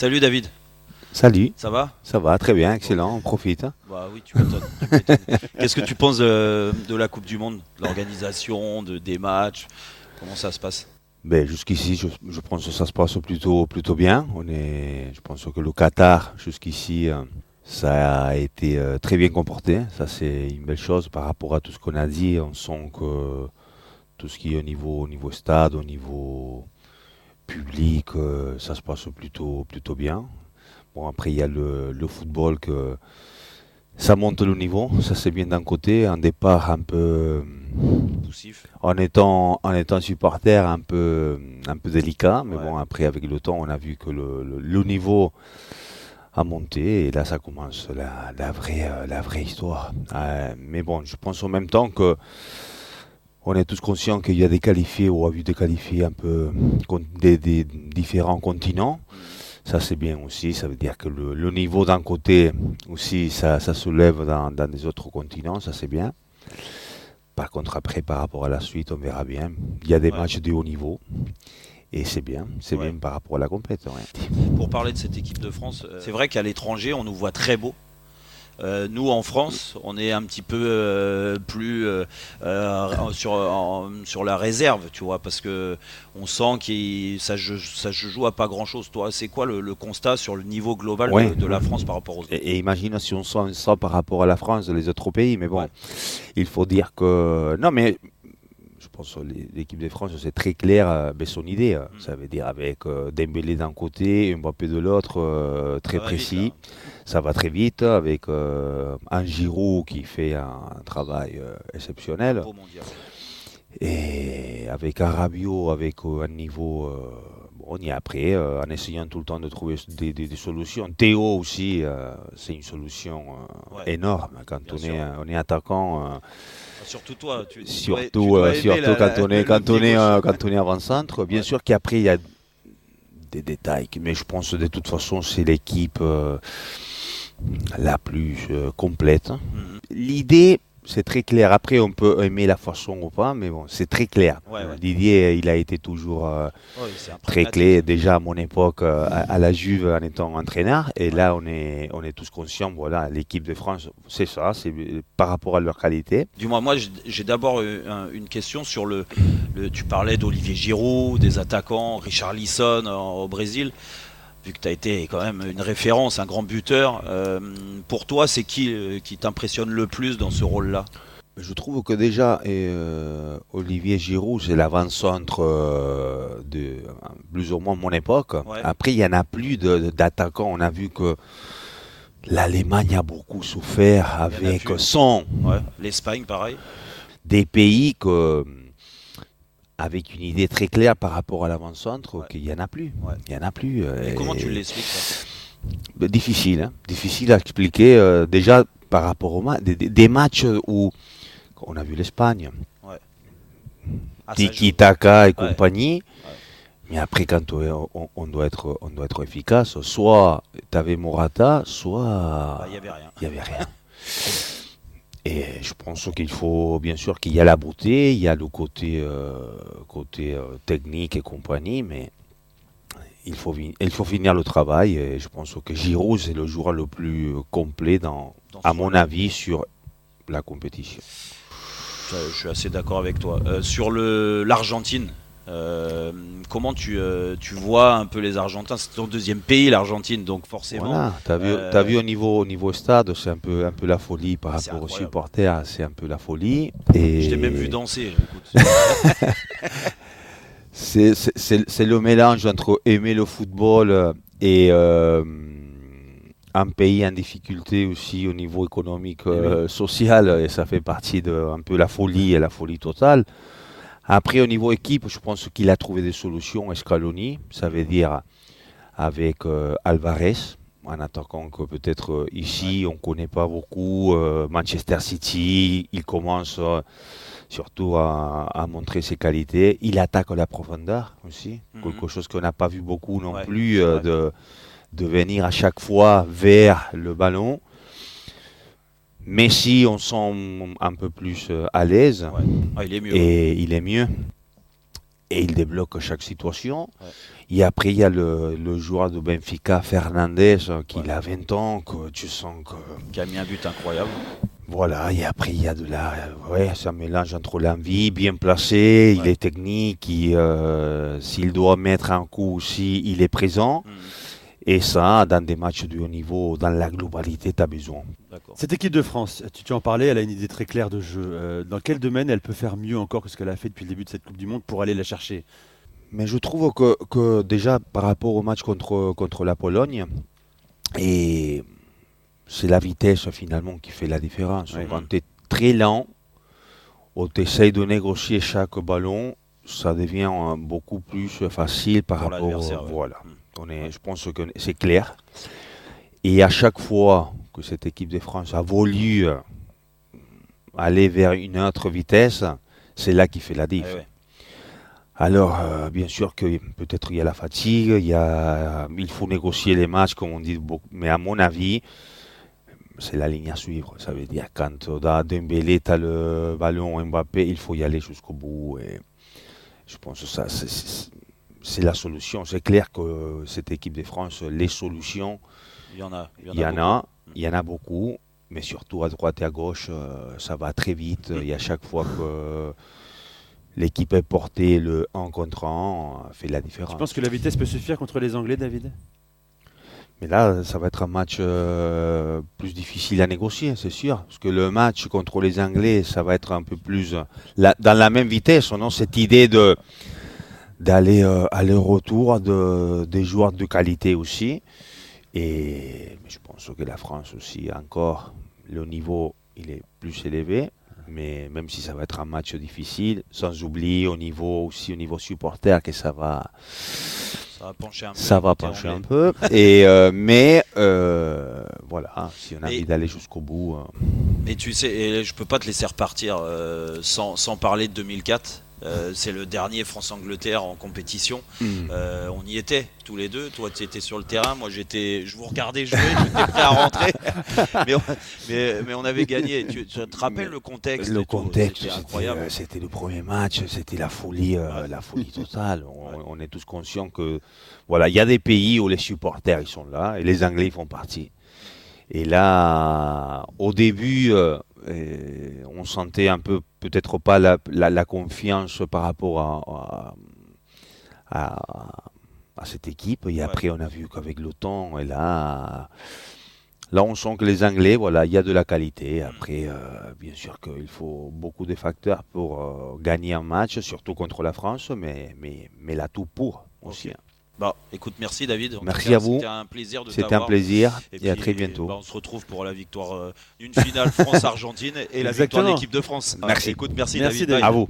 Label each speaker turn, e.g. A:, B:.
A: Salut David,
B: Salut,
A: ça va?
B: Ça va, très bien, excellent, on profite.
A: Bah oui, tu m'étonnes. Qu'est-ce que tu penses de, de la Coupe du Monde, de l'organisation, de, des matchs? Comment ça se passe?
B: Ben, jusqu'ici, je, je pense que ça se passe plutôt, plutôt bien. On est, je pense que le Qatar, jusqu'ici, euh, ça a été euh, très bien comporté. Ça, c'est une belle chose par rapport à tout ce qu'on a dit. On sent que tout ce qui est au niveau, au niveau stade, au niveau public, euh, ça se passe plutôt, plutôt bien. Bon, après, il y a le, le football que ça monte le niveau. Ça, c'est bien d'un côté. Un départ un peu
A: Poussif
B: en étant, en étant supporter un peu, un peu délicat, mais
A: Ouais.
B: bon, après, avec le temps, on a vu que le, le- le niveau a monté, et là, ça commence la, la vraie, euh, la vraie histoire. Euh, mais bon, je pense en même temps que on est tous conscients qu'il y a des qualifiés ou a vu des qualifiés un peu des, des différents continents. Ça, c'est bien aussi. Ça veut dire que le, le niveau d'un côté aussi, ça, ça se lève dans, dans les autres continents. Ça, c'est bien. Par contre, après, par rapport à la suite, on verra bien. Il y a des
A: Ouais.
B: matchs de haut niveau. Et c'est bien. C'est
A: Ouais.
B: bien par rapport à la ouais.
A: Pour parler de cette équipe de France, euh, c'est vrai qu'à l'étranger, on nous voit très beau. Euh, nous, en France, on est un petit peu euh, plus euh, sur, en- sur la réserve, tu vois, parce que on sent que ça, ça se joue à pas grand-chose. Toi, c'est quoi le, le constat sur le niveau global de-
B: Ouais.
A: de, la France par rapport aux autres?
B: Et, et imagine si on sent ça par rapport à la France les autres pays. Mais bon,
A: Ouais.
B: il faut dire que. Non, mais je pense que l'é- l'équipe de France, c'est très clair euh, ben, son idée. euh.
A: Mm.
B: Ça veut dire avec euh, Dembélé d'un côté, Mbappé de l'autre, euh, très
A: Ça va vite,
B: précis.
A: là.
B: ça va très vite. Avec euh, un Giroud qui fait un, travail exceptionnel. Et avec un Rabiot, avec un niveau. On y est après, euh, en essayant tout le temps de trouver des, des- des solutions. Théo aussi, euh, c'est une solution euh,
A: Ouais.
B: énorme quand
A: Bien
B: on
A: sûr.
B: est, on est attaquant. euh,
A: Surtout toi, tu, dois- tu
B: surtout surtout
A: la-
B: quand, on est, quand, on est, quand on est avant-centre. Bien
A: Ouais.
B: sûr qu'après, il y a des détails, mais je pense que de toute façon, c'est l'équipe la plus complète.
A: Mhm.
B: L'idée, c'est très clair. Après, on peut aimer la façon ou pas, mais bon, c'est très clair.
A: Ouais, ouais.
B: Didier, il a été toujours euh,
A: un
B: très clé. Déjà à mon époque, euh, à, à la Juve, en étant entraîneur. Et là, on est, on est tous conscients. Voilà, l'équipe de France, c'est ça. C'est euh, par rapport à leur qualité.
A: Du moins, moi, j'ai- d'abord une question sur le. le- tu parlais d'Olivier Giroud, des attaquants, Richard Lisson au Brésil. Vu que tu as été quand même une référence, un grand buteur, euh, pour toi, c'est qui euh, qui t'impressionne le plus dans ce rôle-là?
B: Je trouve que déjà, euh, Olivier Giroud, c'est l'avant-centre euh, de plus ou moins mon époque.
A: Ouais.
B: Après, il n'y en a plus d'attaquants. On a vu que l'Allemagne a beaucoup souffert avec
A: plus.
B: son
A: Ouais. L'Espagne, pareil.
B: des pays que, avec une idée très claire par rapport à l'avant-centre,
A: Ouais.
B: qu'il n'y en a plus.
A: Ouais.
B: Il en a plus. euh,
A: Et comment tu l'expliques
B: Ben, Difficile, hein. difficile à expliquer. euh, déjà par rapport aux ma- des, matchs où on a vu l'Espagne,
A: Ah, ça
B: Tiki. Taka et
A: Ouais.
B: compagnie. Mais après, quand on, on- on doit être, on doit être efficace, soit tu avais Morata, soit
A: Ah, Il n'y avait rien.
B: il n'y avait rien. Et je pense qu'il faut, bien sûr, qu'il y a la beauté, il y a le côté, euh, côté euh, technique et compagnie, mais il faut, il faut finir le travail. Et je pense que Giroud, c'est le joueur le plus complet, dans,
A: Dans
B: à mon avis, sur la compétition.
A: Je, suis assez d'accord avec toi. Euh, sur le l'Argentine, euh, comment tu, euh, tu vois un peu les Argentins C'est ton deuxième pays, l'Argentine, donc forcément.
B: Voilà, tu as vu,
A: euh,
B: vu au, niveau, au niveau stade, c'est un peu, un peu la folie par rapport aux supporters, c'est un peu la folie. Et
A: Je t'ai même vu danser.
B: C'est le mélange entre aimer le football et un pays en difficulté aussi au niveau économique, euh, social, et ça fait partie de un peu la folie et la folie totale. Après, au niveau équipe, je pense qu'il a trouvé des solutions, Scaloni, ça veut dire avec euh, Alvarez, un attaquant que peut-être euh, ici on ne connaît pas beaucoup, euh, Manchester City, il commence surtout à, à montrer ses qualités. Il attaque à la profondeur aussi,
A: Mhm.
B: quelque chose qu'on n'a pas vu beaucoup non
A: Ouais,
B: plus, de venir à chaque fois vers le ballon. Messi, on sent un peu plus euh, à l'aise
A: Ouais. Ah, il est mieux.
B: et il est mieux. et il débloque chaque situation. Et après, il y a le, joueur de Benfica, Fernandez, qui a 20 ans, que tu sens que...
A: Qui a mis un but incroyable.
B: Voilà, et après, il y a de la... Ouais, ça mélange entre l'envie, bien placé, il est technique, euh, s'il doit mettre un coup aussi, il est présent. Mm. Et ça, dans des matchs de haut niveau, dans la globalité, tu as besoin.
C: Cette équipe de France, tu, en parlais, elle a une idée très claire de jeu. Euh, dans quel domaine elle peut faire mieux encore que ce qu'elle a fait depuis le début de cette Coupe du Monde pour aller la chercher?
B: Mais je trouve que, déjà, par rapport au match contre, contre la Pologne, et c'est la vitesse finalement qui fait la différence. Quand tu es très lent, ou tu essayes de négocier chaque ballon, ça devient beaucoup plus facile par rapport
A: à
B: voilà. Mm je pense que c'est clair. Et à chaque fois que cette équipe de France a voulu euh, aller vers une autre vitesse, c'est là qui fait la diff. Eh Alors, euh, bien sûr que peut-être il y a la fatigue, il, y a, il faut négocier les matchs, comme on dit, mais à mon avis, c'est la ligne à suivre. Ça veut dire quand dans Dembélé, tu as le ballon Mbappé, il faut y aller jusqu'au bout. Et je pense que ça, c'est c'est la solution. C'est clair que cette équipe de France, les solutions,
A: il y en a.
B: Il y en a, il y en a, beaucoup, mais surtout à droite et à gauche, euh, ça va très vite. Il y a chaque fois que l'équipe est portée le 1 contre 1, fait la différence.
C: Tu penses que la vitesse peut suffire contre les Anglais, David?
B: Mais là, ça va être un match euh, plus difficile à négocier, c'est sûr. Parce que le match contre les Anglais, ça va être un peu plus dans la même vitesse. On a cette idée de d'aller euh, aller-retour de, des joueurs de qualité aussi. Et je pense que la France aussi, encore, le niveau, il est plus élevé. Mais même si ça va être un match difficile, sans oublier au niveau aussi au niveau supporter que ça va
A: ça va pencher un peu.
B: Ça va pencher un peu. Et euh, mais euh, voilà, si on a envie d'aller jusqu'au bout.
A: Mais tu sais, et je peux pas te laisser repartir sans, sans parler de 2004 euh, c'est le dernier France-Angleterre en compétition. Hmm. Euh, on y était tous les deux. Toi, tu étais sur le terrain. Moi, j'étais, je vous regardais jouer. J'étais prêt à rentrer. mais, on, avait gagné. Tu, te rappelles le contexte
B: Le contexte, c'était incroyable. C'était le premier match. C'était la folie, euh, la folie totale. On, on, est tous conscients que voilà, il y a des pays où les supporters ils sont là et les Anglais ils font partie. Et là, au début, on sentait un peu peut-être pas la, confiance par rapport à, à, cette équipe. Et après, on a vu qu'avec le temps, et là, là, on sent que les Anglais, voilà, il y a de la qualité. Après, euh, bien sûr qu'il faut beaucoup de facteurs pour euh, gagner un match, surtout contre la France, mais, mais, mais l'atout pour aussi. Hein.
A: Bah, écoute, merci David.
B: merci à vous.
A: C'était un plaisir de
B: C'était un plaisir et, à très bientôt.
A: Bah, on se retrouve pour la victoire, euh, une finale France-Argentine et la victoire de l'équipe de France.
B: Merci.
A: écoute, merci, merci David.
B: À vous.